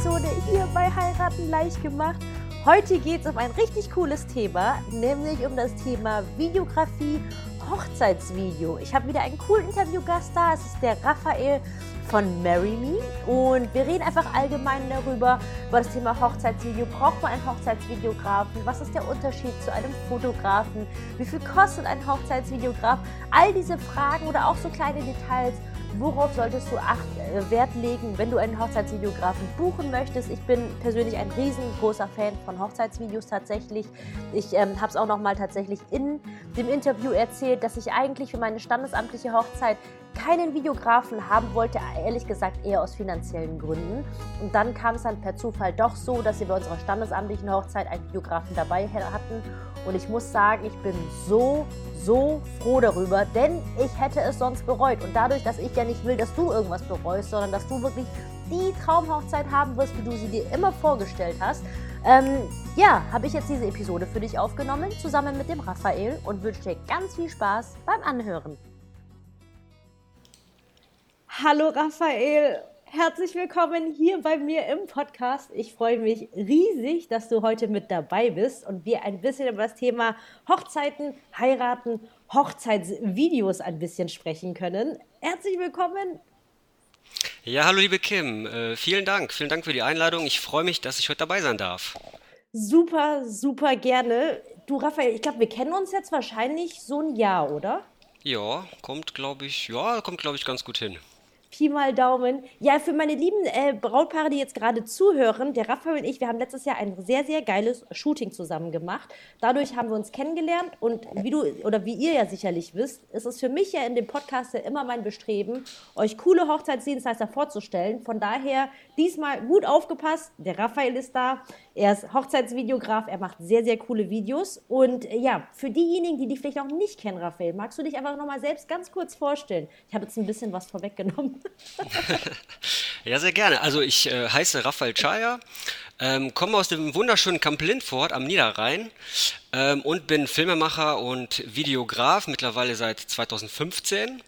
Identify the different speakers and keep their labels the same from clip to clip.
Speaker 1: Episode hier bei Heiraten leicht gemacht. Heute geht es um ein richtig cooles Thema, nämlich um das Thema Videografie, Hochzeitsvideo. Ich habe wieder einen coolen Interviewgast da. Es ist der Raphael von Marry Me und wir reden einfach allgemein darüber, über das Thema Hochzeitsvideo. Braucht man einen Hochzeitsvideografen? Was ist der Unterschied zu einem Fotografen? Wie viel kostet ein Hochzeitsvideograf? All diese Fragen oder auch so kleine Details Worauf solltest du Acht, äh, Wert legen, wenn du einen Hochzeitsvideografen buchen möchtest? Ich bin persönlich ein riesengroßer Fan von Hochzeitsvideos tatsächlich. Ich ähm, habe es auch noch mal tatsächlich in dem Interview erzählt, dass ich eigentlich für meine standesamtliche Hochzeit keinen Videografen haben wollte, ehrlich gesagt eher aus finanziellen Gründen. Und dann kam es dann per Zufall doch so, dass wir bei unserer standesamtlichen Hochzeit einen Videografen dabei hatten. Und ich muss sagen, ich bin so, so froh darüber, denn ich hätte es sonst bereut. Und dadurch, dass ich ja nicht will, dass du irgendwas bereust, sondern dass du wirklich die Traumhochzeit haben wirst, wie du sie dir immer vorgestellt hast, ähm, ja, habe ich jetzt diese Episode für dich aufgenommen, zusammen mit dem Raphael und wünsche dir ganz viel Spaß beim Anhören. Hallo Raphael, herzlich willkommen hier bei mir im Podcast. Ich freue mich riesig, dass du heute mit dabei bist und wir ein bisschen über das Thema Hochzeiten, Heiraten, Hochzeitsvideos ein bisschen sprechen können. Herzlich willkommen.
Speaker 2: Ja, hallo liebe Kim, äh, vielen Dank, vielen Dank für die Einladung. Ich freue mich, dass ich heute dabei sein darf.
Speaker 1: Super, super gerne. Du Raphael, ich glaube, wir kennen uns jetzt wahrscheinlich so ein Jahr, oder?
Speaker 2: Ja, kommt glaube ich, ja, kommt glaube ich ganz gut hin.
Speaker 1: Pi mal Daumen. Ja, für meine lieben äh, Brautpaare, die jetzt gerade zuhören, der Raphael und ich, wir haben letztes Jahr ein sehr, sehr geiles Shooting zusammen gemacht. Dadurch haben wir uns kennengelernt und wie du oder wie ihr ja sicherlich wisst, ist es für mich ja in dem Podcast ja immer mein Bestreben, euch coole Hochzeitsdienstleister vorzustellen. Von daher diesmal gut aufgepasst. Der Raphael ist da. Er ist Hochzeitsvideograf. Er macht sehr, sehr coole Videos. Und äh, ja, für diejenigen, die dich vielleicht noch nicht kennen, Raphael, magst du dich einfach nochmal selbst ganz kurz vorstellen? Ich habe jetzt ein bisschen was vorweggenommen.
Speaker 2: ja, sehr gerne. Also ich äh, heiße Raphael Chaya, ähm, komme aus dem wunderschönen Camp Lindfort am Niederrhein ähm, und bin Filmemacher und Videograf mittlerweile seit 2015.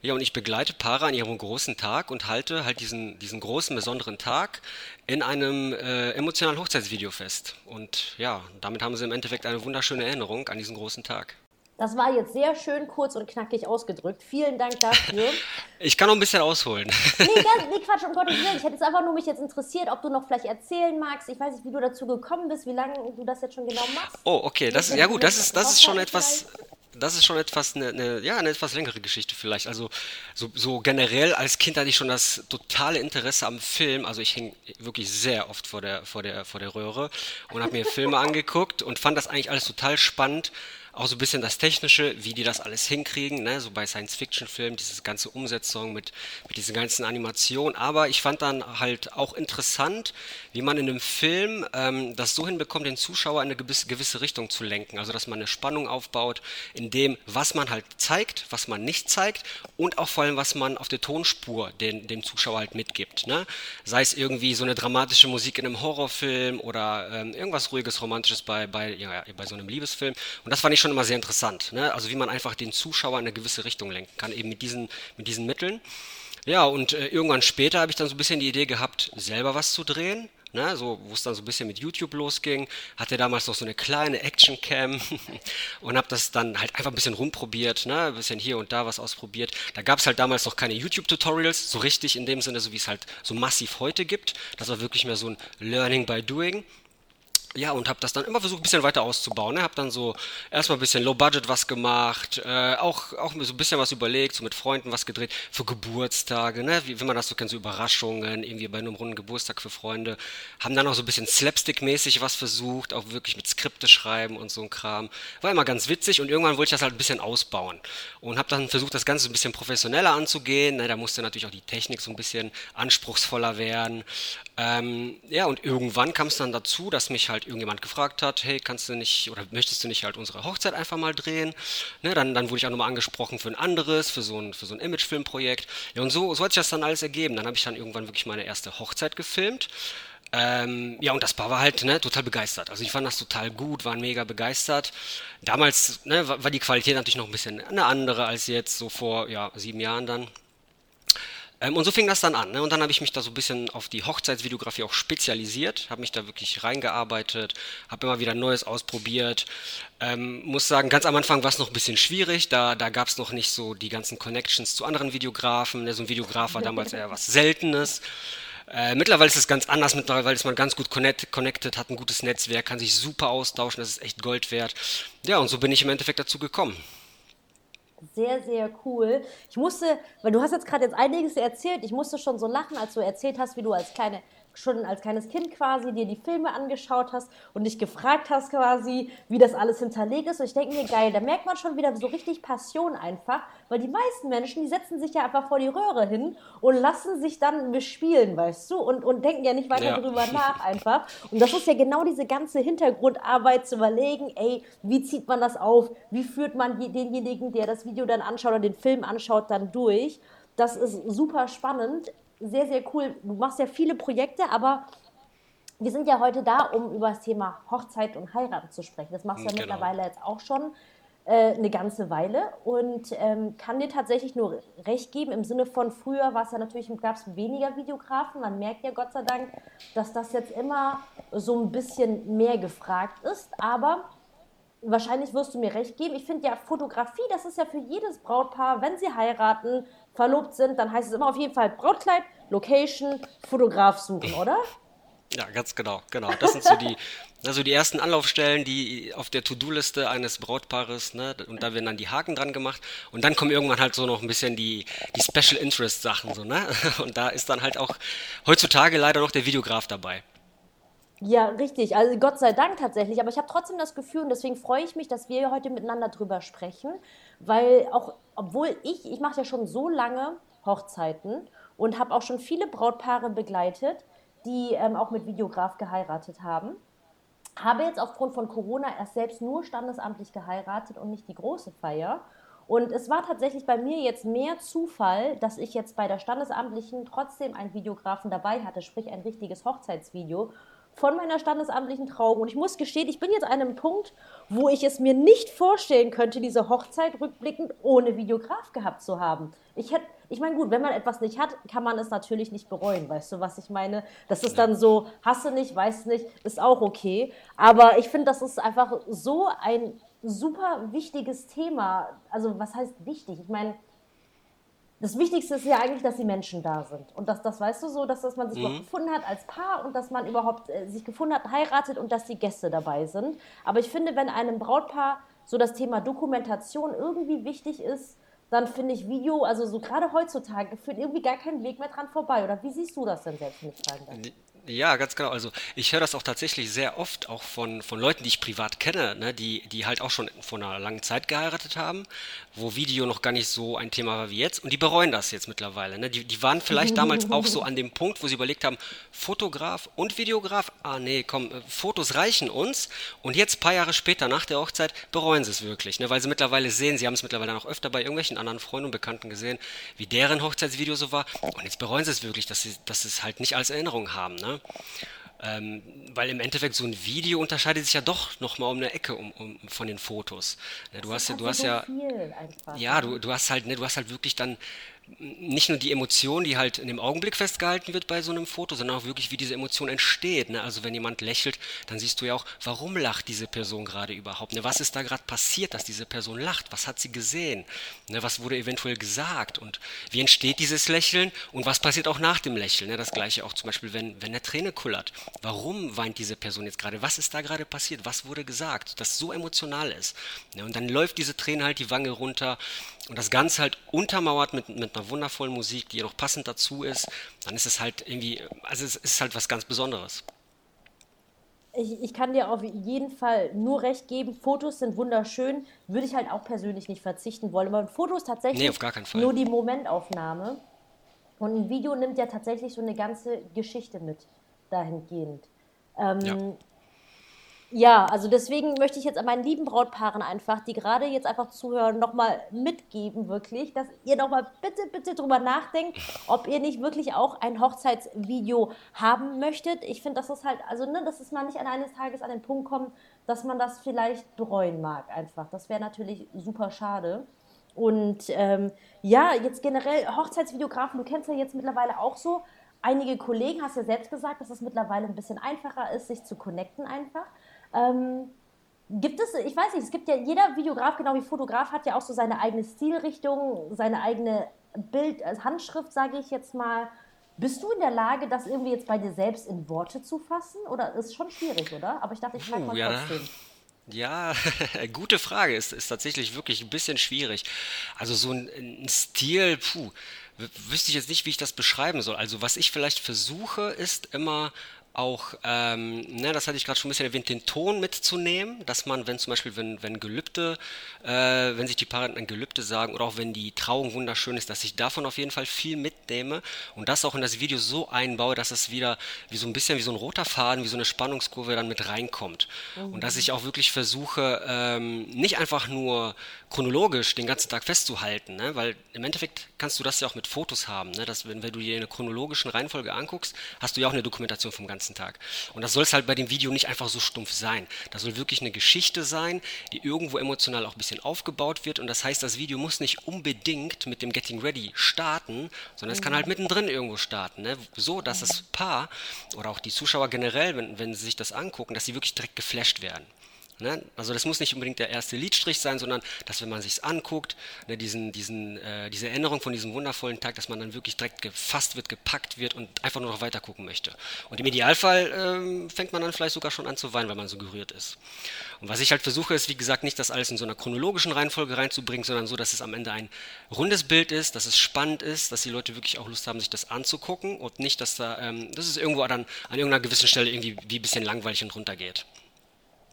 Speaker 2: Ja, und ich begleite Paare an ihrem großen Tag und halte halt diesen, diesen großen, besonderen Tag in einem äh, emotionalen Hochzeitsvideo fest. Und ja, damit haben sie im Endeffekt eine wunderschöne Erinnerung an diesen großen Tag.
Speaker 1: Das war jetzt sehr schön kurz und knackig ausgedrückt. Vielen Dank dafür.
Speaker 2: Ich kann noch ein bisschen ausholen.
Speaker 1: Nee, ganz, nee Quatsch, um Gottes Willen. Ich hätte es einfach nur mich jetzt interessiert, ob du noch vielleicht erzählen magst. Ich weiß nicht, wie du dazu gekommen bist, wie lange du das jetzt schon genau machst.
Speaker 2: Oh, okay. Das, ja gut, das ist, das ist schon etwas... Das ist schon etwas eine, eine, ja, eine etwas längere Geschichte vielleicht. Also so, so generell als Kind hatte ich schon das totale Interesse am Film. Also ich hing wirklich sehr oft vor der, vor der, vor der Röhre und habe mir Filme angeguckt und fand das eigentlich alles total spannend auch so ein bisschen das Technische, wie die das alles hinkriegen, ne? so bei Science-Fiction-Filmen, diese ganze Umsetzung mit, mit diesen ganzen Animationen. Aber ich fand dann halt auch interessant, wie man in einem Film ähm, das so hinbekommt, den Zuschauer in eine gewisse, gewisse Richtung zu lenken. Also, dass man eine Spannung aufbaut in dem, was man halt zeigt, was man nicht zeigt und auch vor allem, was man auf der Tonspur den, dem Zuschauer halt mitgibt. Ne? Sei es irgendwie so eine dramatische Musik in einem Horrorfilm oder ähm, irgendwas ruhiges, romantisches bei, bei, ja, bei so einem Liebesfilm. Und das fand ich schon immer sehr interessant. Ne? Also, wie man einfach den Zuschauer in eine gewisse Richtung lenken kann, eben mit diesen, mit diesen Mitteln. Ja, und äh, irgendwann später habe ich dann so ein bisschen die Idee gehabt, selber was zu drehen. Ne, so, wo es dann so ein bisschen mit YouTube losging, hatte damals noch so eine kleine Action-Cam und habe das dann halt einfach ein bisschen rumprobiert, ne, ein bisschen hier und da was ausprobiert. Da gab es halt damals noch keine YouTube-Tutorials, so richtig in dem Sinne, so wie es halt so massiv heute gibt. Das war wirklich mehr so ein Learning by Doing ja, und habe das dann immer versucht, ein bisschen weiter auszubauen. Ne? Habe dann so erstmal ein bisschen Low Budget was gemacht, äh, auch, auch so ein bisschen was überlegt, so mit Freunden was gedreht für Geburtstage, ne? wie, wie man das so kennt, so Überraschungen, irgendwie bei einem runden Geburtstag für Freunde. Haben dann auch so ein bisschen Slapstick-mäßig was versucht, auch wirklich mit Skripte schreiben und so ein Kram. War immer ganz witzig und irgendwann wollte ich das halt ein bisschen ausbauen und habe dann versucht, das Ganze so ein bisschen professioneller anzugehen. Ne? Da musste natürlich auch die Technik so ein bisschen anspruchsvoller werden. Ähm, ja, und irgendwann kam es dann dazu, dass mich halt irgendjemand gefragt hat, hey, kannst du nicht oder möchtest du nicht halt unsere Hochzeit einfach mal drehen? Ne, dann, dann wurde ich auch nochmal angesprochen für ein anderes, für so ein, für so ein Imagefilmprojekt. Ja, und so, so hat sich das dann alles ergeben. Dann habe ich dann irgendwann wirklich meine erste Hochzeit gefilmt. Ähm, ja, und das Paar war halt ne, total begeistert. Also ich fand das total gut, waren mega begeistert. Damals ne, war die Qualität natürlich noch ein bisschen eine andere als jetzt, so vor ja, sieben Jahren dann. Ähm, und so fing das dann an. Ne? Und dann habe ich mich da so ein bisschen auf die Hochzeitsvideografie auch spezialisiert, habe mich da wirklich reingearbeitet, habe immer wieder Neues ausprobiert. Ähm, muss sagen, ganz am Anfang war es noch ein bisschen schwierig, da, da gab es noch nicht so die ganzen Connections zu anderen Videografen. Ne? So ein Videograf war damals eher was Seltenes. Äh, mittlerweile ist es ganz anders, mittlerweile ist man ganz gut connect, connected, hat ein gutes Netzwerk, kann sich super austauschen, das ist echt Gold wert. Ja, und so bin ich im Endeffekt dazu gekommen.
Speaker 1: Sehr, sehr cool. Ich musste, weil du hast jetzt gerade jetzt einiges erzählt, ich musste schon so lachen, als du erzählt hast, wie du als kleine schon als kleines Kind quasi dir die Filme angeschaut hast und dich gefragt hast quasi, wie das alles hinterlegt ist. Und ich denke mir, geil, da merkt man schon wieder so richtig Passion einfach, weil die meisten Menschen, die setzen sich ja einfach vor die Röhre hin und lassen sich dann bespielen, weißt du, und, und denken ja nicht weiter ja. drüber nach einfach. Und das ist ja genau diese ganze Hintergrundarbeit zu überlegen, ey, wie zieht man das auf? Wie führt man denjenigen, der das Video dann anschaut oder den Film anschaut, dann durch? Das ist super spannend sehr, sehr cool. Du machst ja viele Projekte, aber wir sind ja heute da, um über das Thema Hochzeit und Heiraten zu sprechen. Das machst du ja genau. mittlerweile jetzt auch schon äh, eine ganze Weile und ähm, kann dir tatsächlich nur recht geben im Sinne von früher war es ja natürlich, gab es weniger Videografen. Man merkt ja Gott sei Dank, dass das jetzt immer so ein bisschen mehr gefragt ist, aber wahrscheinlich wirst du mir recht geben. Ich finde ja Fotografie, das ist ja für jedes Brautpaar, wenn sie heiraten, verlobt sind, dann heißt es immer auf jeden Fall Brautkleid, Location, Fotograf suchen, oder?
Speaker 2: Ja, ganz genau, genau. Das sind so die, also die ersten Anlaufstellen, die auf der To-Do-Liste eines Brautpaares, ne, und da werden dann die Haken dran gemacht und dann kommen irgendwann halt so noch ein bisschen die, die Special Interest Sachen, so, ne, und da ist dann halt auch heutzutage leider noch der Videograf dabei.
Speaker 1: Ja, richtig. Also Gott sei Dank tatsächlich. Aber ich habe trotzdem das Gefühl, und deswegen freue ich mich, dass wir heute miteinander drüber sprechen, weil auch, obwohl ich, ich mache ja schon so lange Hochzeiten und habe auch schon viele Brautpaare begleitet, die ähm, auch mit Videograf geheiratet haben. Habe jetzt aufgrund von Corona erst selbst nur standesamtlich geheiratet und nicht die große Feier. Und es war tatsächlich bei mir jetzt mehr Zufall, dass ich jetzt bei der Standesamtlichen trotzdem einen Videografen dabei hatte, sprich ein richtiges Hochzeitsvideo von meiner standesamtlichen Trauung. Und ich muss gestehen, ich bin jetzt an einem Punkt, wo ich es mir nicht vorstellen könnte, diese Hochzeit rückblickend ohne Videograf gehabt zu haben. Ich hätte, ich meine, gut, wenn man etwas nicht hat, kann man es natürlich nicht bereuen. Weißt du, was ich meine? Das ist dann so, hasse nicht, weiß nicht, ist auch okay. Aber ich finde, das ist einfach so ein super wichtiges Thema. Also, was heißt wichtig? Ich meine, das Wichtigste ist ja eigentlich, dass die Menschen da sind. Und dass das, weißt du, so, dass, dass man sich mhm. gefunden hat als Paar und dass man überhaupt äh, sich gefunden hat, heiratet und dass die Gäste dabei sind. Aber ich finde, wenn einem Brautpaar so das Thema Dokumentation irgendwie wichtig ist, dann finde ich Video, also so gerade heutzutage, führt irgendwie gar keinen Weg mehr dran vorbei. Oder wie siehst du das denn selbst, wenn ich fragen darf?
Speaker 2: Ja, ganz genau. Also ich höre das auch tatsächlich sehr oft, auch von, von Leuten, die ich privat kenne, ne, die, die halt auch schon vor einer langen Zeit geheiratet haben, wo Video noch gar nicht so ein Thema war wie jetzt und die bereuen das jetzt mittlerweile. Ne? Die, die waren vielleicht damals auch so an dem Punkt, wo sie überlegt haben, Fotograf und Videograf, ah nee, komm, äh, Fotos reichen uns und jetzt paar Jahre später nach der Hochzeit bereuen sie es wirklich, ne? weil sie mittlerweile sehen, sie haben es mittlerweile auch öfter bei irgendwelchen anderen Freunden und Bekannten gesehen, wie deren Hochzeitsvideo so war und jetzt bereuen sie es wirklich, dass sie, dass sie es halt nicht als Erinnerung haben. Ne? Ähm, weil im Endeffekt so ein Video unterscheidet sich ja doch nochmal um eine Ecke um, um, von den Fotos. Ne, du hast ja, du hast ja, ja, du, du hast halt, ne, du hast halt wirklich dann nicht nur die Emotion, die halt in dem Augenblick festgehalten wird bei so einem Foto, sondern auch wirklich, wie diese Emotion entsteht. Ne? Also wenn jemand lächelt, dann siehst du ja auch, warum lacht diese Person gerade überhaupt? Ne? Was ist da gerade passiert, dass diese Person lacht? Was hat sie gesehen? Ne? Was wurde eventuell gesagt? Und wie entsteht dieses Lächeln? Und was passiert auch nach dem Lächeln? Ne? Das gleiche auch zum Beispiel, wenn, wenn eine Träne kullert. Warum weint diese Person jetzt gerade? Was ist da gerade passiert? Was wurde gesagt? Das so emotional ist. Ne? Und dann läuft diese Träne halt die Wange runter und das Ganze halt untermauert mit, mit einer wundervollen Musik, die noch passend dazu ist, dann ist es halt irgendwie, also es ist halt was ganz Besonderes.
Speaker 1: Ich, ich, kann dir auf jeden Fall nur recht geben. Fotos sind wunderschön, würde ich halt auch persönlich nicht verzichten wollen. Aber ein Foto ist tatsächlich nee, nur die Momentaufnahme. Und ein Video nimmt ja tatsächlich so eine ganze Geschichte mit dahingehend. Ähm, ja. Ja, also deswegen möchte ich jetzt an meinen lieben Brautpaaren einfach, die gerade jetzt einfach zuhören, nochmal mitgeben, wirklich, dass ihr nochmal bitte, bitte drüber nachdenkt, ob ihr nicht wirklich auch ein Hochzeitsvideo haben möchtet. Ich finde, das ist halt, also, ne, dass es mal nicht an eines Tages an den Punkt kommt, dass man das vielleicht bereuen mag, einfach. Das wäre natürlich super schade. Und ähm, ja, jetzt generell Hochzeitsvideografen, du kennst ja jetzt mittlerweile auch so einige Kollegen, hast ja selbst gesagt, dass es mittlerweile ein bisschen einfacher ist, sich zu connecten einfach. Ähm, gibt es, ich weiß nicht, es gibt ja, jeder Videograf, genau wie Fotograf, hat ja auch so seine eigene Stilrichtung, seine eigene Bild, also Handschrift, sage ich jetzt mal. Bist du in der Lage, das irgendwie jetzt bei dir selbst in Worte zu fassen? Oder ist schon schwierig, oder? Aber ich dachte, ich frage mal ja, trotzdem.
Speaker 2: Ja, gute Frage. Ist, ist tatsächlich wirklich ein bisschen schwierig. Also so ein, ein Stil, puh, wüsste ich jetzt nicht, wie ich das beschreiben soll. Also was ich vielleicht versuche, ist immer auch, ähm, ne, das hatte ich gerade schon ein bisschen erwähnt, den Ton mitzunehmen, dass man, wenn zum Beispiel, wenn, wenn Gelübde, äh, wenn sich die Paare ein Gelübde sagen oder auch wenn die Trauung wunderschön ist, dass ich davon auf jeden Fall viel mitnehme und das auch in das Video so einbaue, dass es wieder wie so ein bisschen wie so ein roter Faden, wie so eine Spannungskurve dann mit reinkommt. Mhm. Und dass ich auch wirklich versuche, ähm, nicht einfach nur chronologisch den ganzen Tag festzuhalten, ne? weil im Endeffekt kannst du das ja auch mit Fotos haben, ne? dass wenn, wenn du dir eine chronologischen Reihenfolge anguckst, hast du ja auch eine Dokumentation vom ganzen Tag. Und das soll es halt bei dem Video nicht einfach so stumpf sein. Das soll wirklich eine Geschichte sein, die irgendwo emotional auch ein bisschen aufgebaut wird und das heißt, das Video muss nicht unbedingt mit dem Getting Ready starten, sondern es kann halt mittendrin irgendwo starten, ne? so dass das Paar oder auch die Zuschauer generell, wenn, wenn sie sich das angucken, dass sie wirklich direkt geflasht werden. Ne? Also das muss nicht unbedingt der erste Liedstrich sein, sondern dass wenn man sich anguckt, ne, diesen, diesen, äh, diese Erinnerung von diesem wundervollen Tag, dass man dann wirklich direkt gefasst wird, gepackt wird und einfach nur noch weiter gucken möchte. Und im Idealfall ähm, fängt man dann vielleicht sogar schon an zu weinen, weil man so gerührt ist. Und was ich halt versuche, ist wie gesagt nicht das alles in so einer chronologischen Reihenfolge reinzubringen, sondern so, dass es am Ende ein rundes Bild ist, dass es spannend ist, dass die Leute wirklich auch Lust haben, sich das anzugucken und nicht, dass da, ähm, dass es irgendwo dann an irgendeiner gewissen Stelle irgendwie wie ein bisschen langweilig und runtergeht.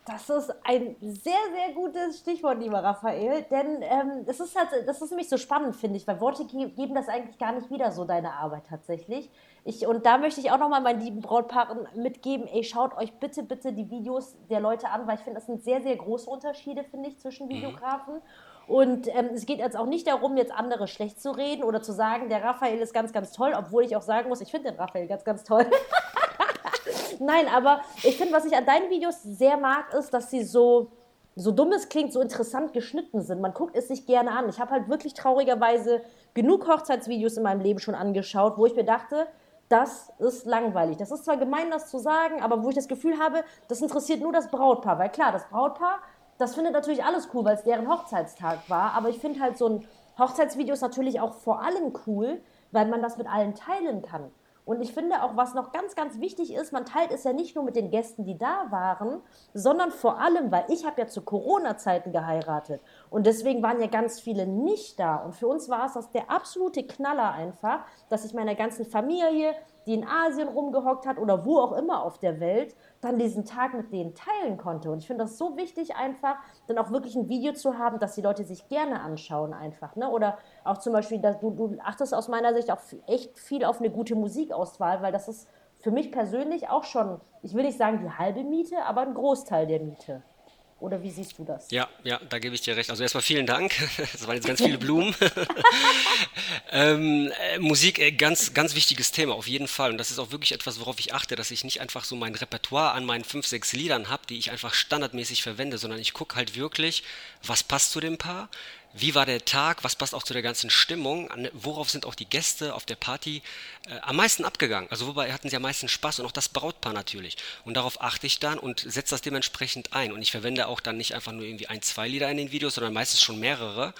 Speaker 1: Das ist ein sehr, sehr gutes Stichwort, lieber Raphael, denn ähm, das, ist halt, das ist nämlich so spannend, finde ich, weil Worte ge geben das eigentlich gar nicht wieder, so deine Arbeit tatsächlich. Ich, und da möchte ich auch nochmal meinen lieben Brautpaaren mitgeben, ey, schaut euch bitte, bitte die Videos der Leute an, weil ich finde, das sind sehr, sehr große Unterschiede, finde ich, zwischen mhm. Videografen. Und ähm, es geht jetzt auch nicht darum, jetzt andere schlecht zu reden oder zu sagen, der Raphael ist ganz, ganz toll, obwohl ich auch sagen muss, ich finde den Raphael ganz, ganz toll. Nein, aber ich finde, was ich an deinen Videos sehr mag, ist, dass sie so, so dumm es klingt, so interessant geschnitten sind. Man guckt es sich gerne an. Ich habe halt wirklich traurigerweise genug Hochzeitsvideos in meinem Leben schon angeschaut, wo ich mir dachte, das ist langweilig. Das ist zwar gemein, das zu sagen, aber wo ich das Gefühl habe, das interessiert nur das Brautpaar. Weil klar, das Brautpaar, das findet natürlich alles cool, weil es deren Hochzeitstag war. Aber ich finde halt so ein Hochzeitsvideo ist natürlich auch vor allem cool, weil man das mit allen teilen kann. Und ich finde auch, was noch ganz, ganz wichtig ist, man teilt es ja nicht nur mit den Gästen, die da waren, sondern vor allem, weil ich habe ja zu Corona-Zeiten geheiratet und deswegen waren ja ganz viele nicht da. Und für uns war es das der absolute Knaller einfach, dass ich meiner ganzen Familie, die in Asien rumgehockt hat oder wo auch immer auf der Welt, dann diesen Tag mit denen teilen konnte. Und ich finde das so wichtig einfach, dann auch wirklich ein Video zu haben, dass die Leute sich gerne anschauen einfach. Ne? Oder auch zum Beispiel, dass du, du achtest aus meiner Sicht auch echt viel auf eine gute Musikauswahl, weil das ist für mich persönlich auch schon, ich will nicht sagen die halbe Miete, aber ein Großteil der Miete. Oder wie siehst du das?
Speaker 2: Ja, ja, da gebe ich dir recht. Also erstmal vielen Dank. Das waren jetzt ganz viele Blumen. ähm, äh, Musik, äh, ganz, ganz wichtiges Thema, auf jeden Fall. Und das ist auch wirklich etwas, worauf ich achte, dass ich nicht einfach so mein Repertoire an meinen fünf, sechs Liedern habe, die ich einfach standardmäßig verwende, sondern ich gucke halt wirklich, was passt zu dem Paar, wie war der Tag, was passt auch zu der ganzen Stimmung, worauf sind auch die Gäste auf der Party äh, am meisten abgegangen. Also wobei hatten sie am meisten Spaß und auch das Brautpaar natürlich. Und darauf achte ich dann und setze das dementsprechend ein. Und ich verwende auch dann nicht einfach nur irgendwie ein, zwei Lieder in den Videos, sondern meistens schon mehrere,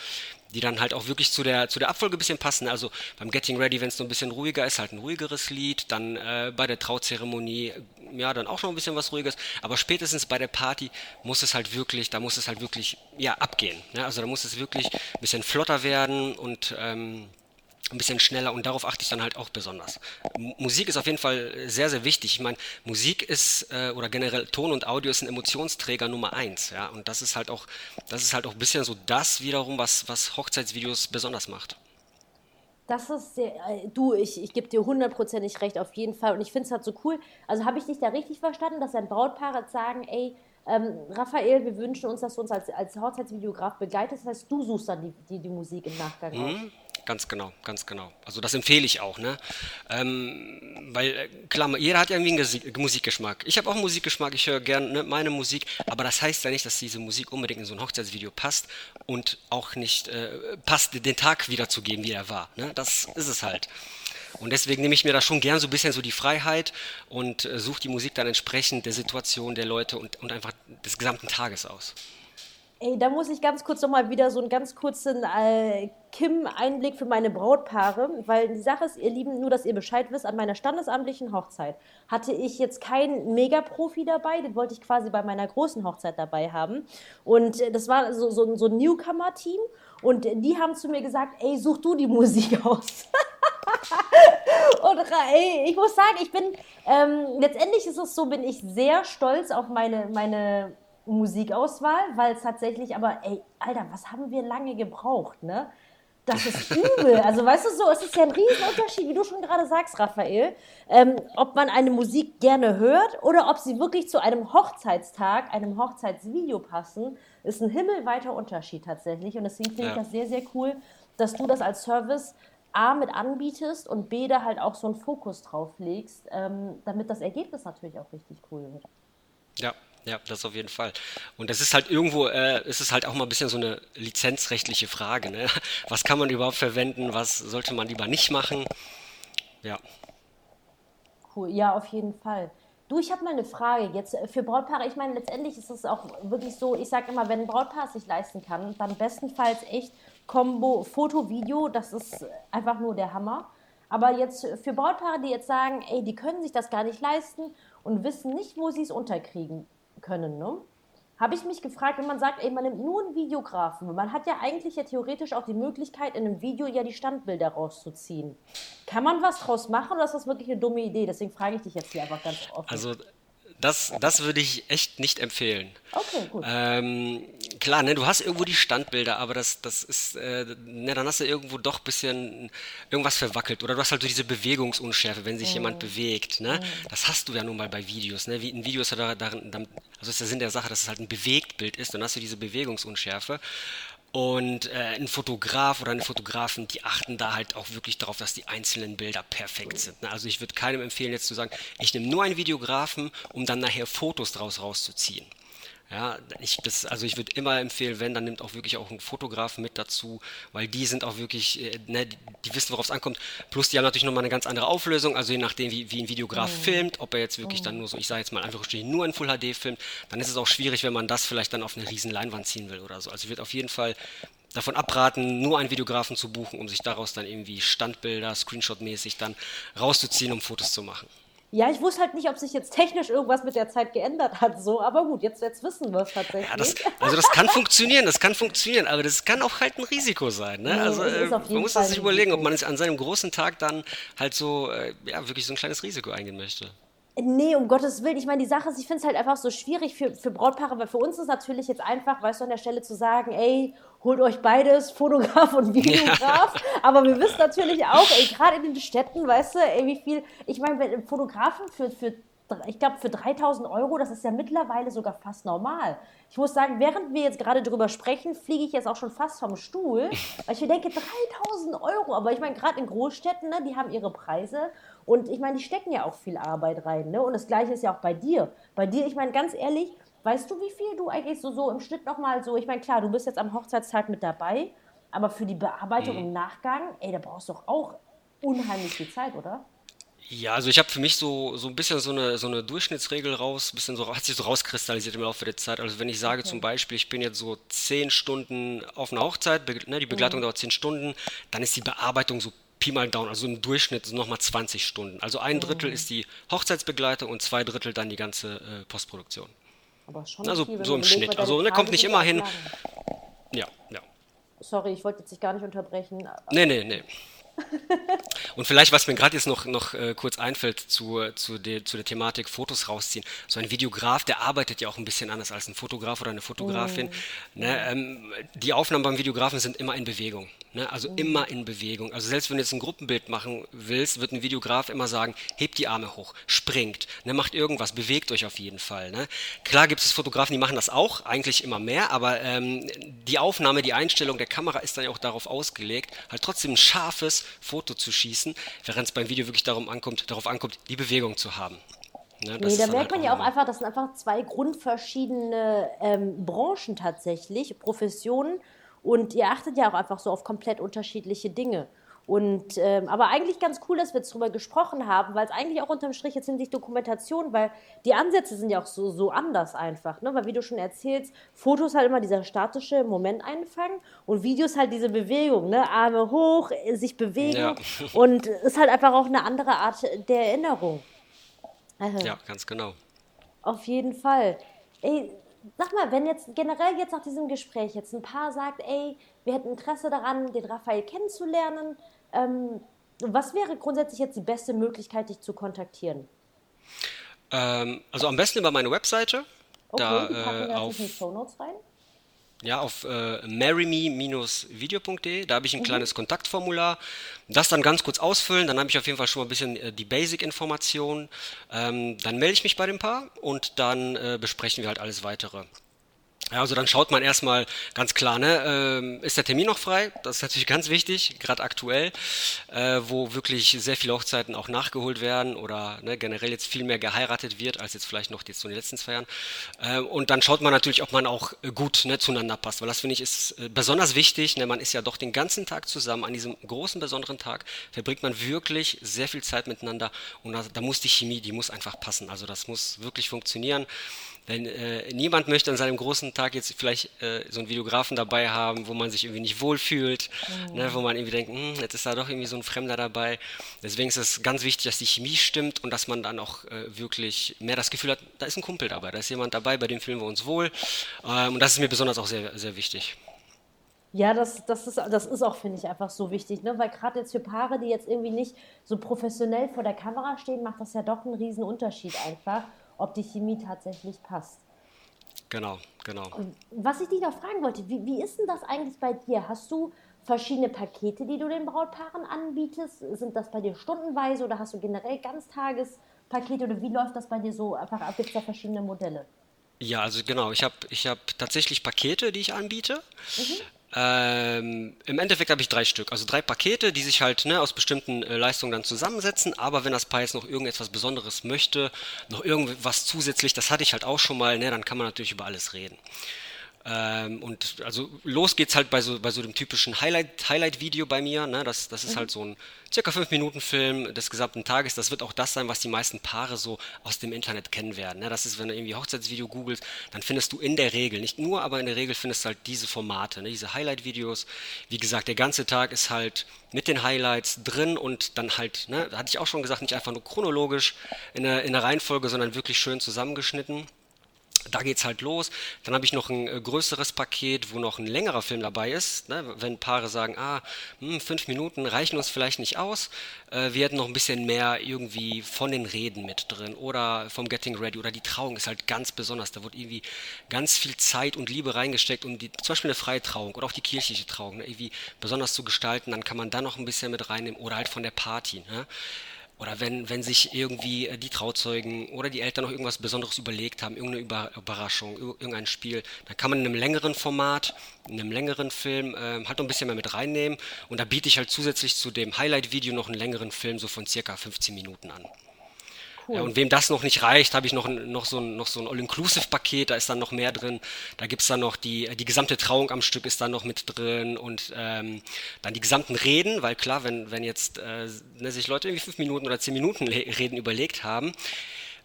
Speaker 2: die dann halt auch wirklich zu der, zu der Abfolge ein bisschen passen. Also beim Getting Ready, wenn es so ein bisschen ruhiger ist, halt ein ruhigeres Lied. Dann äh, bei der Trauzeremonie, ja, dann auch schon ein bisschen was ruhiges. Aber spätestens bei der Party muss es halt wirklich, da muss es halt wirklich, ja, abgehen. Ja? Also da muss es wirklich ein bisschen flotter werden und ähm, ein bisschen schneller und darauf achte ich dann halt auch besonders. Musik ist auf jeden Fall sehr, sehr wichtig. Ich meine, Musik ist äh, oder generell Ton und Audio ist ein Emotionsträger Nummer eins, ja. Und das ist halt auch, das ist halt auch ein bisschen so das wiederum, was, was Hochzeitsvideos besonders macht.
Speaker 1: Das ist sehr, äh, du, ich, ich gebe dir hundertprozentig recht, auf jeden Fall. Und ich finde es halt so cool. Also habe ich dich da richtig verstanden, dass ein Brautpaar jetzt sagen, ey, ähm, Raphael, wir wünschen uns, dass du uns als, als Hochzeitsvideograf begleitest. Das heißt, du suchst dann die, die, die Musik im Nachgang
Speaker 2: mhm. Ganz genau, ganz genau. Also das empfehle ich auch, ne? Ähm, weil, äh, klar, jeder hat ja irgendwie einen Musikgeschmack. Ich habe auch Musikgeschmack, ich höre gerne ne, meine Musik, aber das heißt ja nicht, dass diese Musik unbedingt in so ein Hochzeitsvideo passt und auch nicht äh, passt, den Tag wiederzugeben, wie er war. Ne? Das ist es halt. Und deswegen nehme ich mir da schon gern so ein bisschen so die Freiheit und äh, suche die Musik dann entsprechend der Situation der Leute und, und einfach des gesamten Tages aus.
Speaker 1: Ey, da muss ich ganz kurz nochmal wieder so einen ganz kurzen äh, Kim-Einblick für meine Brautpaare, weil die Sache ist, ihr Lieben, nur dass ihr Bescheid wisst, an meiner standesamtlichen Hochzeit hatte ich jetzt keinen Mega-Profi dabei, den wollte ich quasi bei meiner großen Hochzeit dabei haben. Und äh, das war so, so, so ein Newcomer-Team und die haben zu mir gesagt, ey, such du die Musik aus. und ey, ich muss sagen, ich bin, ähm, letztendlich ist es so, bin ich sehr stolz auf meine, meine Musikauswahl, weil es tatsächlich, aber ey, Alter, was haben wir lange gebraucht, ne? Das ist übel. Also weißt du so, es ist ja ein Riesenunterschied, wie du schon gerade sagst, Raphael, ähm, ob man eine Musik gerne hört oder ob sie wirklich zu einem Hochzeitstag, einem Hochzeitsvideo passen, ist ein himmelweiter Unterschied tatsächlich. Und deswegen finde ja. ich das sehr, sehr cool, dass du das als Service A mit anbietest und B da halt auch so einen Fokus drauf legst, ähm, damit das Ergebnis natürlich auch richtig cool wird.
Speaker 2: Ja, ja, das auf jeden Fall. Und das ist halt irgendwo, äh, ist es halt auch mal ein bisschen so eine lizenzrechtliche Frage. Ne? Was kann man überhaupt verwenden? Was sollte man lieber nicht machen? Ja.
Speaker 1: Cool, ja, auf jeden Fall. Du, ich habe mal eine Frage jetzt äh, für Brautpaare. Ich meine, letztendlich ist es auch wirklich so, ich sage immer, wenn ein Brautpaar es sich leisten kann, dann bestenfalls echt Combo Foto, Video, das ist einfach nur der Hammer. Aber jetzt für Brautpaare, die jetzt sagen, ey, die können sich das gar nicht leisten und wissen nicht, wo sie es unterkriegen können, ne? Habe ich mich gefragt, wenn man sagt, ey, man nimmt nur einen Videografen, man hat ja eigentlich ja theoretisch auch die Möglichkeit, in einem Video ja die Standbilder rauszuziehen. Kann man was draus machen oder ist das wirklich eine dumme Idee? Deswegen frage ich dich jetzt hier einfach ganz offen.
Speaker 2: Also das, das würde ich echt nicht empfehlen.
Speaker 1: Okay, gut.
Speaker 2: Ähm, klar, ne, du hast irgendwo die Standbilder, aber das, das ist, äh, ne, dann hast du irgendwo doch ein bisschen irgendwas verwackelt. Oder du hast halt so diese Bewegungsunschärfe, wenn sich mm. jemand bewegt. Ne? Mm. Das hast du ja nun mal bei Videos. Ne? Wie, ein Video ist ja da, darin, also ist der Sinn der Sache, dass es halt ein Bewegtbild ist, dann hast du diese Bewegungsunschärfe. Und äh, ein Fotograf oder eine Fotografin, die achten da halt auch wirklich darauf, dass die einzelnen Bilder perfekt sind. Ne? Also ich würde keinem empfehlen, jetzt zu sagen, ich nehme nur einen Videografen, um dann nachher Fotos draus rauszuziehen. Ja, ich, das, also ich würde immer empfehlen, wenn, dann nimmt auch wirklich auch einen Fotografen mit dazu, weil die sind auch wirklich, äh, ne, die, die, wissen, worauf es ankommt. Plus die haben natürlich nochmal eine ganz andere Auflösung, also je nachdem, wie, wie ein Videograf mhm. filmt, ob er jetzt wirklich mhm. dann nur so, ich sage jetzt mal einfach nur in Full HD filmt, dann ist es auch schwierig, wenn man das vielleicht dann auf eine riesen Leinwand ziehen will oder so. Also ich würde auf jeden Fall davon abraten, nur einen Videografen zu buchen, um sich daraus dann irgendwie Standbilder, Screenshot-mäßig dann rauszuziehen, um Fotos zu machen.
Speaker 1: Ja, ich wusste halt nicht, ob sich jetzt technisch irgendwas mit der Zeit geändert hat, so, aber gut, jetzt, jetzt wissen wir es tatsächlich. Ja,
Speaker 2: das, also das kann funktionieren, das kann funktionieren, aber das kann auch halt ein Risiko sein. Ne? also äh, man muss Fall sich überlegen, ob man es an seinem großen Tag dann halt so, äh, ja, wirklich so ein kleines Risiko eingehen möchte.
Speaker 1: Nee, um Gottes Willen. Ich meine, die Sache ist, ich finde es halt einfach so schwierig für, für Brautpaare, weil für uns ist natürlich jetzt einfach, weißt du, an der Stelle zu sagen, ey, holt euch beides, Fotograf und Videograf. Ja. Aber wir wissen natürlich auch, ey, gerade in den Städten, weißt du, ey, wie viel, ich meine, Fotografen für, für ich glaube, für 3000 Euro, das ist ja mittlerweile sogar fast normal. Ich muss sagen, während wir jetzt gerade drüber sprechen, fliege ich jetzt auch schon fast vom Stuhl, weil ich mir denke, 3000 Euro. Aber ich meine, gerade in Großstädten, ne, die haben ihre Preise. Und ich meine, die stecken ja auch viel Arbeit rein. Ne? Und das Gleiche ist ja auch bei dir. Bei dir, ich meine, ganz ehrlich, weißt du, wie viel du eigentlich so, so im Schnitt nochmal so, ich meine, klar, du bist jetzt am Hochzeitstag mit dabei, aber für die Bearbeitung mhm. im Nachgang, ey, da brauchst du doch auch unheimlich viel Zeit, oder?
Speaker 2: Ja, also ich habe für mich so, so ein bisschen so eine, so eine Durchschnittsregel raus, bisschen so, hat sich so rauskristallisiert im Laufe der Zeit. Also wenn ich sage okay. zum Beispiel, ich bin jetzt so zehn Stunden auf einer Hochzeit, ne, die Begleitung mhm. dauert zehn Stunden, dann ist die Bearbeitung so Pi mal Down, also im Durchschnitt nochmal 20 Stunden. Also ein Drittel mhm. ist die Hochzeitsbegleitung und zwei Drittel dann die ganze äh, Postproduktion. Aber schon also viel, so im Schnitt. Also ne, kommt nicht immer hin. Ja, ja.
Speaker 1: Sorry, ich wollte jetzt dich gar nicht unterbrechen.
Speaker 2: Nee, nee, nee. Und vielleicht, was mir gerade jetzt noch, noch äh, kurz einfällt zu, zu, der, zu der Thematik Fotos rausziehen. So ein Videograf, der arbeitet ja auch ein bisschen anders als ein Fotograf oder eine Fotografin. Mm. Ne, ähm, die Aufnahmen beim Videografen sind immer in Bewegung. Ne? Also mm. immer in Bewegung. Also selbst wenn du jetzt ein Gruppenbild machen willst, wird ein Videograf immer sagen, hebt die Arme hoch, springt, ne, macht irgendwas, bewegt euch auf jeden Fall. Ne? Klar gibt es Fotografen, die machen das auch, eigentlich immer mehr, aber ähm, die Aufnahme, die Einstellung der Kamera ist dann ja auch darauf ausgelegt, halt trotzdem ein scharfes Foto zu schießen, während es beim Video wirklich darum ankommt, darauf ankommt, die Bewegung zu haben.
Speaker 1: Ne, nee, da merkt halt man ja auch einfach, das sind einfach zwei grundverschiedene ähm, Branchen tatsächlich, Professionen. Und ihr achtet ja auch einfach so auf komplett unterschiedliche Dinge. Und ähm, aber eigentlich ganz cool, dass wir jetzt drüber gesprochen haben, weil es eigentlich auch unterm Strich jetzt hinsichtlich Dokumentation, weil die Ansätze sind ja auch so, so anders einfach, ne? Weil wie du schon erzählst, Fotos halt immer dieser statische Moment einfangen und Videos halt diese Bewegung, ne? Arme hoch, sich bewegen ja. und ist halt einfach auch eine andere Art der Erinnerung.
Speaker 2: Also, ja, ganz genau.
Speaker 1: Auf jeden Fall. Ey, sag mal, wenn jetzt generell jetzt nach diesem Gespräch jetzt ein Paar sagt, ey, wir hätten Interesse daran, den Raphael kennenzulernen, ähm, was wäre grundsätzlich jetzt die beste Möglichkeit, dich zu kontaktieren?
Speaker 2: Ähm, also am besten über meine Webseite.
Speaker 1: Okay, da, die packen wir äh, auf die Show Notes rein.
Speaker 2: Ja, auf äh, marryme-video.de, da habe ich ein mhm. kleines Kontaktformular. Das dann ganz kurz ausfüllen, dann habe ich auf jeden Fall schon mal ein bisschen äh, die Basic-Informationen. Ähm, dann melde ich mich bei dem Paar und dann äh, besprechen wir halt alles weitere. Ja, also dann schaut man erstmal ganz klar, ne, ähm, ist der Termin noch frei? Das ist natürlich ganz wichtig, gerade aktuell, äh, wo wirklich sehr viele Hochzeiten auch nachgeholt werden oder ne, generell jetzt viel mehr geheiratet wird, als jetzt vielleicht noch jetzt so in den letzten zwei Jahren. Äh, und dann schaut man natürlich, ob man auch gut ne, zueinander passt, weil das finde ich ist äh, besonders wichtig. Ne, man ist ja doch den ganzen Tag zusammen, an diesem großen, besonderen Tag verbringt man wirklich sehr viel Zeit miteinander und da, da muss die Chemie, die muss einfach passen. Also das muss wirklich funktionieren. Denn äh, niemand möchte an seinem großen Tag jetzt vielleicht äh, so einen Videografen dabei haben, wo man sich irgendwie nicht wohlfühlt, mhm. ne, wo man irgendwie denkt, hm, jetzt ist da doch irgendwie so ein Fremder dabei. Deswegen ist es ganz wichtig, dass die Chemie stimmt und dass man dann auch äh, wirklich mehr das Gefühl hat, da ist ein Kumpel dabei, da ist jemand dabei, bei dem fühlen wir uns wohl. Ähm, und das ist mir besonders auch sehr, sehr wichtig.
Speaker 1: Ja, das, das, ist, das ist auch, finde ich, einfach so wichtig, ne? weil gerade jetzt für Paare, die jetzt irgendwie nicht so professionell vor der Kamera stehen, macht das ja doch einen riesen Unterschied einfach ob die Chemie tatsächlich passt.
Speaker 2: Genau, genau.
Speaker 1: Was ich dich noch fragen wollte, wie, wie ist denn das eigentlich bei dir? Hast du verschiedene Pakete, die du den Brautpaaren anbietest? Sind das bei dir stundenweise oder hast du generell Ganztagespakete oder wie läuft das bei dir so? Einfach gibt es da verschiedene Modelle?
Speaker 2: Ja, also genau, ich habe ich hab tatsächlich Pakete, die ich anbiete. Mhm. Ähm, Im Endeffekt habe ich drei Stück, also drei Pakete, die sich halt ne, aus bestimmten äh, Leistungen dann zusammensetzen. Aber wenn das Paar jetzt noch irgendetwas Besonderes möchte, noch irgendwas zusätzlich, das hatte ich halt auch schon mal, ne, dann kann man natürlich über alles reden. Ähm, und also los geht's halt bei so, bei so dem typischen Highlight, Highlight-Video bei mir. Ne? Das, das ist mhm. halt so ein circa 5 Minuten Film des gesamten Tages. Das wird auch das sein, was die meisten Paare so aus dem Internet kennen werden. Ne? Das ist, wenn du irgendwie Hochzeitsvideo googelst, dann findest du in der Regel, nicht nur, aber in der Regel findest du halt diese Formate, ne? diese Highlight-Videos. Wie gesagt, der ganze Tag ist halt mit den Highlights drin und dann halt, ne, da hatte ich auch schon gesagt, nicht einfach nur chronologisch in der, in der Reihenfolge, sondern wirklich schön zusammengeschnitten da geht's halt los. Dann habe ich noch ein äh, größeres Paket, wo noch ein längerer Film dabei ist. Ne? Wenn Paare sagen, ah, hm, fünf Minuten reichen uns vielleicht nicht aus, äh, wir hätten noch ein bisschen mehr irgendwie von den Reden mit drin oder vom Getting Ready oder die Trauung ist halt ganz besonders. Da wird irgendwie ganz viel Zeit und Liebe reingesteckt, um die, zum Beispiel eine freie Trauung oder auch die kirchliche Trauung ne? irgendwie besonders zu gestalten. Dann kann man da noch ein bisschen mit reinnehmen oder halt von der Party. Ne? Oder wenn, wenn sich irgendwie äh, die Trauzeugen oder die Eltern noch irgendwas Besonderes überlegt haben, irgendeine Über Überraschung, irgendein Spiel, dann kann man in einem längeren Format, in einem längeren Film äh, halt noch ein bisschen mehr mit reinnehmen. Und da biete ich halt zusätzlich zu dem Highlight-Video noch einen längeren Film so von circa 15 Minuten an. Cool. Ja, und wem das noch nicht reicht, habe ich noch, noch so ein, noch so ein All-Inclusive-Paket, da ist dann noch mehr drin. Da gibt es dann noch die, die gesamte Trauung am Stück ist dann noch mit drin und ähm, dann die gesamten Reden, weil klar, wenn, wenn jetzt äh, ne, sich Leute irgendwie fünf Minuten oder zehn Minuten Reden überlegt haben,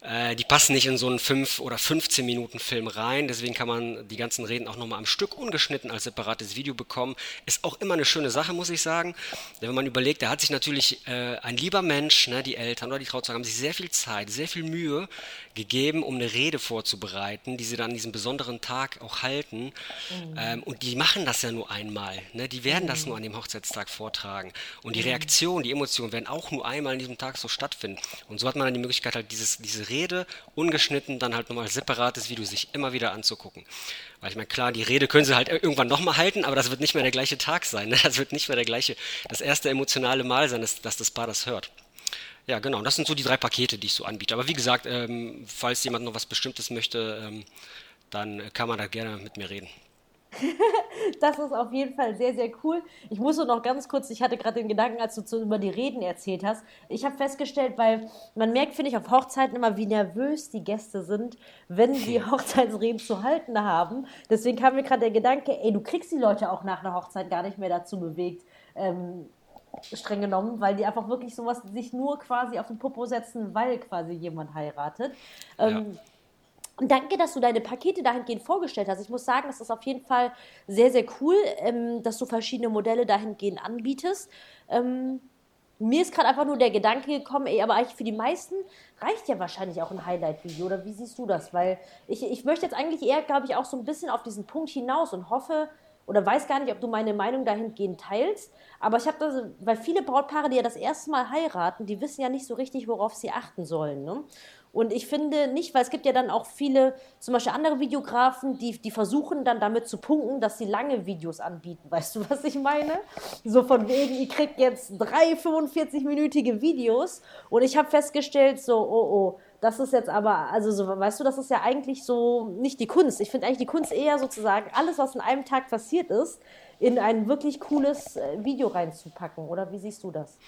Speaker 2: Äh, die passen nicht in so einen 5 oder 15 Minuten Film rein, deswegen kann man die ganzen Reden auch nochmal am Stück ungeschnitten als separates Video bekommen. Ist auch immer eine schöne Sache, muss ich sagen. Denn wenn man überlegt, da hat sich natürlich äh, ein lieber Mensch, ne, die Eltern oder die Trauzeugen, haben sich sehr viel Zeit, sehr viel Mühe gegeben, um eine Rede vorzubereiten, die sie dann an diesem besonderen Tag auch halten. Mhm. Ähm, und die machen das ja nur einmal. Ne? Die werden mhm. das nur an dem Hochzeitstag vortragen. Und die mhm. Reaktion, die Emotionen werden auch nur einmal an diesem Tag so stattfinden. Und so hat man dann die Möglichkeit, halt dieses, diese Rede ungeschnitten dann halt nochmal separates Video sich immer wieder anzugucken. Weil ich meine, klar, die Rede können sie halt irgendwann nochmal halten, aber das wird nicht mehr der gleiche Tag sein. Ne? Das wird nicht mehr der gleiche, das erste emotionale Mal sein, dass, dass das Paar das hört. Ja, genau. Das sind so die drei Pakete, die ich so anbiete. Aber wie gesagt, ähm, falls jemand noch was Bestimmtes möchte, ähm, dann kann man da gerne mit mir reden.
Speaker 1: das ist auf jeden Fall sehr, sehr cool. Ich muss nur noch ganz kurz, ich hatte gerade den Gedanken, als du zu, über die Reden erzählt hast. Ich habe festgestellt, weil man merkt, finde ich, auf Hochzeiten immer, wie nervös die Gäste sind, wenn sie Hochzeitsreden zu halten haben. Deswegen kam mir gerade der Gedanke, ey, du kriegst die Leute auch nach einer Hochzeit gar nicht mehr dazu bewegt, ähm, streng genommen, weil die einfach wirklich sowas sich nur quasi auf den Popo setzen, weil quasi jemand heiratet. Ähm, ja. Danke, dass du deine Pakete dahingehend vorgestellt hast. Ich muss sagen, das ist auf jeden Fall sehr, sehr cool, ähm, dass du verschiedene Modelle dahingehend anbietest. Ähm, mir ist gerade einfach nur der Gedanke gekommen, ey, aber eigentlich für die meisten reicht ja wahrscheinlich auch ein Highlight-Video. Oder wie siehst du das? Weil ich, ich möchte jetzt eigentlich eher, glaube ich, auch so ein bisschen auf diesen Punkt hinaus und hoffe oder weiß gar nicht, ob du meine Meinung dahingehend teilst. Aber ich habe das, weil viele Brautpaare, die ja das erste Mal heiraten, die wissen ja nicht so richtig, worauf sie achten sollen. Ne? Und ich finde nicht, weil es gibt ja dann auch viele, zum Beispiel andere Videografen, die, die versuchen dann damit zu punkten, dass sie lange Videos anbieten. Weißt du, was ich meine? So von wegen, ihr kriegt jetzt drei 45-minütige Videos. Und ich habe festgestellt, so, oh, oh, das ist jetzt aber, also so, weißt du, das ist ja eigentlich so nicht die Kunst. Ich finde eigentlich die Kunst eher sozusagen, alles, was in einem Tag passiert ist, in ein wirklich cooles äh, Video reinzupacken. Oder wie siehst du das?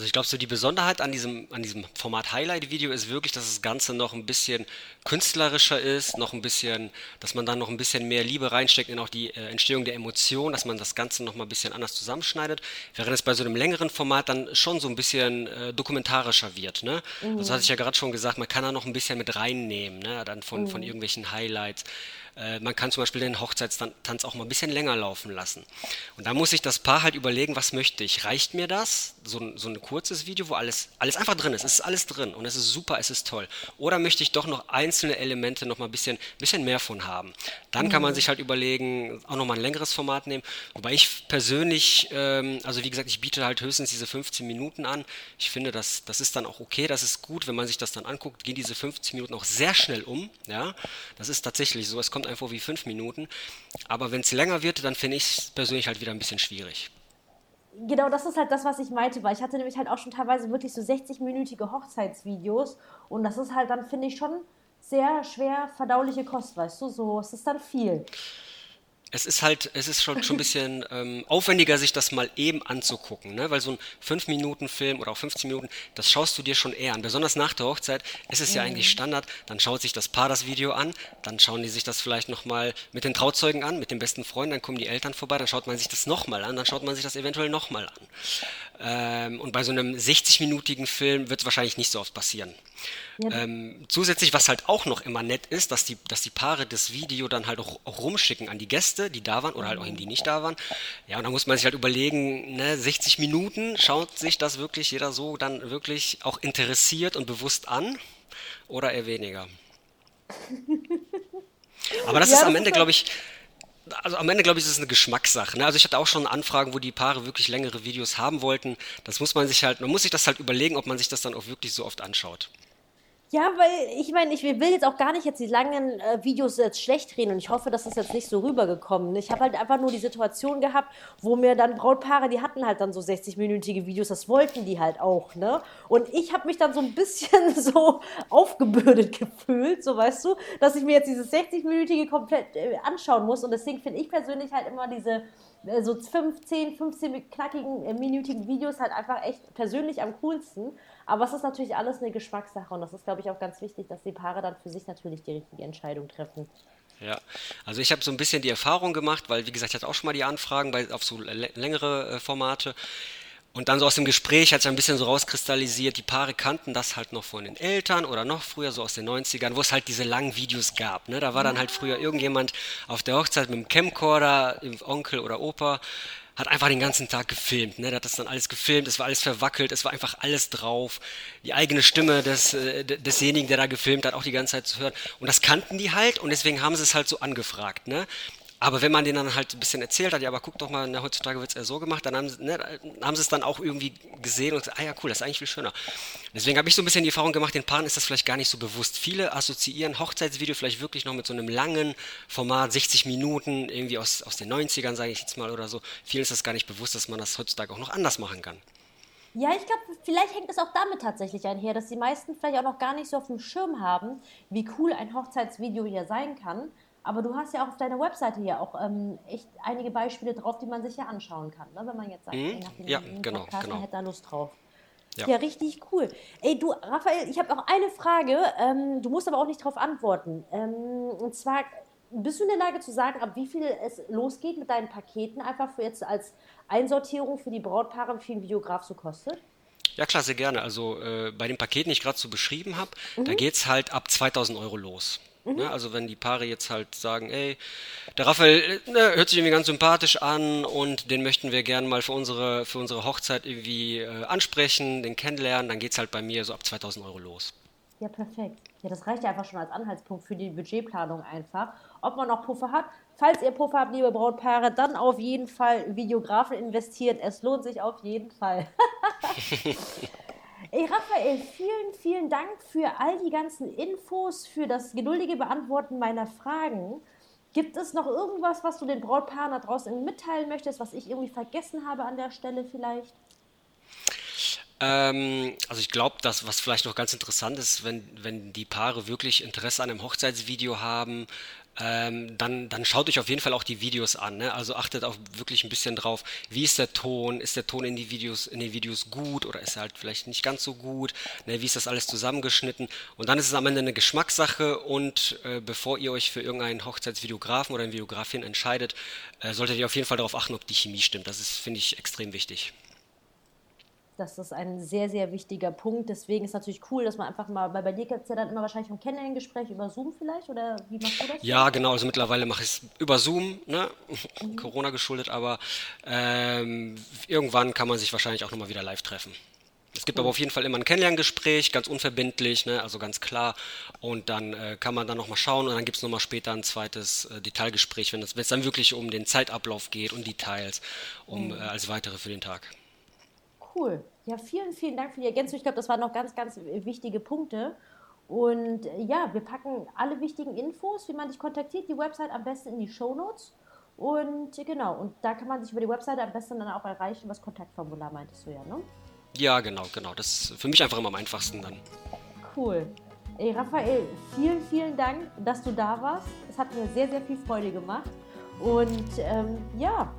Speaker 2: Also ich glaube, so die Besonderheit an diesem, an diesem Format Highlight-Video ist wirklich, dass das Ganze noch ein bisschen künstlerischer ist, noch ein bisschen, dass man dann noch ein bisschen mehr Liebe reinsteckt in auch die äh, Entstehung der Emotionen, dass man das Ganze noch mal ein bisschen anders zusammenschneidet, während es bei so einem längeren Format dann schon so ein bisschen äh, dokumentarischer wird. Ne? Mhm. Das hatte ich ja gerade schon gesagt, man kann da noch ein bisschen mit reinnehmen, ne? dann von, mhm. von irgendwelchen Highlights. Äh, man kann zum Beispiel den Hochzeitstanz auch mal ein bisschen länger laufen lassen. Und da muss sich das Paar halt überlegen, was möchte ich? Reicht mir das? So, so ein kurzes Video, wo alles, alles einfach drin ist. Es ist alles drin und es ist super, es ist toll. Oder möchte ich doch noch einzelne Elemente noch mal ein bisschen, bisschen mehr von haben? Dann kann man mhm. sich halt überlegen, auch noch mal ein längeres Format nehmen. Wobei ich persönlich, ähm, also wie gesagt, ich biete halt höchstens diese 15 Minuten an. Ich finde, das, das ist dann auch okay, das ist gut, wenn man sich das dann anguckt, gehen diese 15 Minuten auch sehr schnell um. Ja, das ist tatsächlich so. Es kommt vor wie fünf Minuten. Aber wenn es länger wird, dann finde ich es persönlich halt wieder ein bisschen schwierig.
Speaker 1: Genau, das ist halt das, was ich meinte, weil ich hatte nämlich halt auch schon teilweise wirklich so 60-minütige Hochzeitsvideos und das ist halt dann, finde ich, schon sehr schwer verdauliche Kost, weißt du, so, es ist dann viel
Speaker 2: es ist halt, es ist schon, schon ein bisschen ähm, aufwendiger, sich das mal eben anzugucken, ne? weil so ein 5-Minuten-Film oder auch 15 Minuten, das schaust du dir schon eher an. Besonders nach der Hochzeit ist es ja eigentlich mhm. Standard, dann schaut sich das Paar das Video an, dann schauen die sich das vielleicht nochmal mit den Trauzeugen an, mit den besten Freunden, dann kommen die Eltern vorbei, dann schaut man sich das nochmal an, dann schaut man sich das eventuell nochmal an. Ähm, und bei so einem 60-minütigen Film wird es wahrscheinlich nicht so oft passieren. Ja. Ähm, zusätzlich, was halt auch noch immer nett ist, dass die, dass die Paare das Video dann halt auch, rumschicken an die Gäste, die da waren oder halt auch eben die nicht da waren. Ja, und da muss man sich halt überlegen, ne, 60 Minuten, schaut sich das wirklich jeder so dann wirklich auch interessiert und bewusst an oder eher weniger? Aber das ja, ist am Ende, glaube ich, also am Ende glaube ich, ist es eine Geschmackssache. Ne? Also ich hatte auch schon Anfragen, wo die Paare wirklich längere Videos haben wollten. Das muss man sich halt, man muss sich das halt überlegen, ob man sich das dann auch wirklich so oft anschaut.
Speaker 1: Ja, weil ich meine, ich will jetzt auch gar nicht jetzt die langen äh, Videos jetzt schlecht reden und ich hoffe, dass das jetzt nicht so rübergekommen. Ich habe halt einfach nur die Situation gehabt, wo mir dann Brautpaare, die hatten halt dann so 60-minütige Videos, das wollten die halt auch, ne? Und ich habe mich dann so ein bisschen so aufgebürdet gefühlt, so weißt du, dass ich mir jetzt dieses 60-minütige komplett äh, anschauen muss und deswegen finde ich persönlich halt immer diese so 15, 15 knackigen, äh, minütigen Videos halt einfach echt persönlich am coolsten. Aber es ist natürlich alles eine Geschmackssache und das ist, glaube ich, auch ganz wichtig, dass die Paare dann für sich natürlich die richtige Entscheidung treffen.
Speaker 2: Ja, also ich habe so ein bisschen die Erfahrung gemacht, weil wie gesagt, ich hatte auch schon mal die Anfragen bei, auf so längere äh, Formate. Und dann so aus dem Gespräch hat sich ein bisschen so rauskristallisiert, die Paare kannten das halt noch von den Eltern oder noch früher, so aus den 90ern, wo es halt diese langen Videos gab. Ne? Da war dann halt früher irgendjemand auf der Hochzeit mit dem Camcorder, Onkel oder Opa, hat einfach den ganzen Tag gefilmt. Ne? Der hat das dann alles gefilmt, es war alles verwackelt, es war einfach alles drauf. Die eigene Stimme des, äh, desjenigen, der da gefilmt hat, auch die ganze Zeit zu hören. Und das kannten die halt und deswegen haben sie es halt so angefragt. Ne? Aber wenn man denen dann halt ein bisschen erzählt hat, ja, aber guck doch mal, ne, heutzutage wird es eher so gemacht, dann haben, ne, haben sie es dann auch irgendwie gesehen und gesagt, ah ja, cool, das ist eigentlich viel schöner. Deswegen habe ich so ein bisschen die Erfahrung gemacht, den Paaren ist das vielleicht gar nicht so bewusst. Viele assoziieren Hochzeitsvideo vielleicht wirklich noch mit so einem langen Format, 60 Minuten, irgendwie aus, aus den 90ern, sage ich jetzt mal oder so. Vielen ist das gar nicht bewusst, dass man das heutzutage auch noch anders machen kann.
Speaker 1: Ja, ich glaube, vielleicht hängt es auch damit tatsächlich einher, dass die meisten vielleicht auch noch gar nicht so auf dem Schirm haben, wie cool ein Hochzeitsvideo hier sein kann. Aber du hast ja auch auf deiner Webseite hier auch ähm, echt einige Beispiele drauf, die man sich ja anschauen kann, ne? wenn man jetzt sagt, mhm. ey, nach dem
Speaker 2: ja, genau,
Speaker 1: Podcast,
Speaker 2: genau.
Speaker 1: man hätte da Lust drauf. Ja. ja, richtig cool. Ey, du, Raphael, ich habe noch eine Frage. Ähm, du musst aber auch nicht darauf antworten. Ähm, und zwar, bist du in der Lage zu sagen, ab wie viel es losgeht mit deinen Paketen, einfach für jetzt als Einsortierung für die Brautpaare, wie viel ein Videograf so kostet?
Speaker 2: Ja, klar, sehr gerne. Also äh, bei den Paketen, die ich gerade so beschrieben habe, mhm. da geht es halt ab 2000 Euro los. Mhm. Ne? Also wenn die Paare jetzt halt sagen, ey, der Raphael ne, hört sich irgendwie ganz sympathisch an und den möchten wir gerne mal für unsere, für unsere Hochzeit irgendwie äh, ansprechen, den kennenlernen, dann geht es halt bei mir so ab 2000 Euro los.
Speaker 1: Ja, perfekt. Ja, das reicht ja einfach schon als Anhaltspunkt für die Budgetplanung einfach. Ob man noch Puffer hat. Falls ihr Puffer habt, liebe Brautpaare, dann auf jeden Fall Videografen investiert. Es lohnt sich auf jeden Fall. Ey, Raphael, vielen, vielen Dank für all die ganzen Infos, für das geduldige Beantworten meiner Fragen. Gibt es noch irgendwas, was du den Brautpaaren da draußen mitteilen möchtest, was ich irgendwie vergessen habe an der Stelle vielleicht?
Speaker 2: Ähm, also ich glaube, dass was vielleicht noch ganz interessant ist, wenn, wenn die Paare wirklich Interesse an einem Hochzeitsvideo haben, ähm, dann, dann schaut euch auf jeden Fall auch die Videos an. Ne? Also achtet auch wirklich ein bisschen drauf, wie ist der Ton, ist der Ton in, die Videos, in den Videos gut oder ist er halt vielleicht nicht ganz so gut, ne? wie ist das alles zusammengeschnitten. Und dann ist es am Ende eine Geschmackssache und äh, bevor ihr euch für irgendeinen Hochzeitsvideografen oder eine Videografin entscheidet, äh, solltet ihr auf jeden Fall darauf achten, ob die Chemie stimmt. Das ist, finde ich, extrem wichtig.
Speaker 1: Das ist ein sehr, sehr wichtiger Punkt. Deswegen ist es natürlich cool, dass man einfach mal, weil bei dir gibt es ja dann immer wahrscheinlich ein Kennenlerngespräch über Zoom vielleicht oder wie machst du das?
Speaker 2: Ja, genau. Also mittlerweile mache ich es über Zoom, ne? Mhm. Corona geschuldet, aber ähm, irgendwann kann man sich wahrscheinlich auch nochmal wieder live treffen. Es gibt cool. aber auf jeden Fall immer ein Kennenlerngespräch, ganz unverbindlich, ne? also ganz klar. Und dann äh, kann man dann nochmal schauen und dann gibt es nochmal später ein zweites äh, Detailgespräch, wenn es dann wirklich um den Zeitablauf geht und Details, um mhm. äh, als weitere für den Tag.
Speaker 1: Cool. Ja, vielen, vielen Dank für die Ergänzung. Ich glaube, das waren noch ganz, ganz wichtige Punkte. Und äh, ja, wir packen alle wichtigen Infos, wie man dich kontaktiert, die Website am besten in die Show Notes. Und genau, und da kann man sich über die Website am besten dann auch erreichen. Was Kontaktformular meintest du ja, ne?
Speaker 2: Ja, genau, genau. Das ist für mich einfach immer am einfachsten dann.
Speaker 1: Cool. Ey, Raphael, vielen, vielen Dank, dass du da warst. Es hat mir sehr, sehr viel Freude gemacht. Und ähm, ja,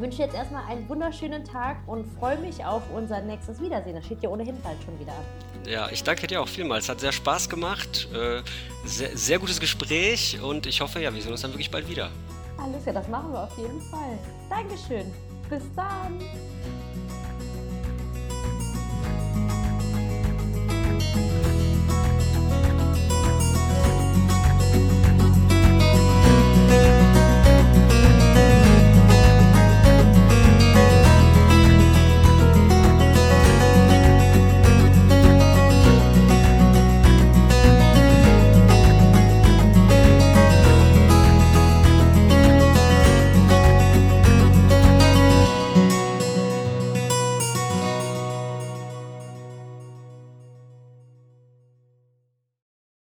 Speaker 1: wünsche jetzt erstmal einen wunderschönen Tag und freue mich auf unser nächstes Wiedersehen. Das steht ja ohnehin bald schon wieder an.
Speaker 2: Ja, ich danke dir auch vielmals. Hat sehr Spaß gemacht. Äh, sehr, sehr gutes Gespräch und ich hoffe, ja, wir sehen uns dann wirklich bald wieder.
Speaker 1: Alles klar, das machen wir auf jeden Fall. Dankeschön. Bis dann.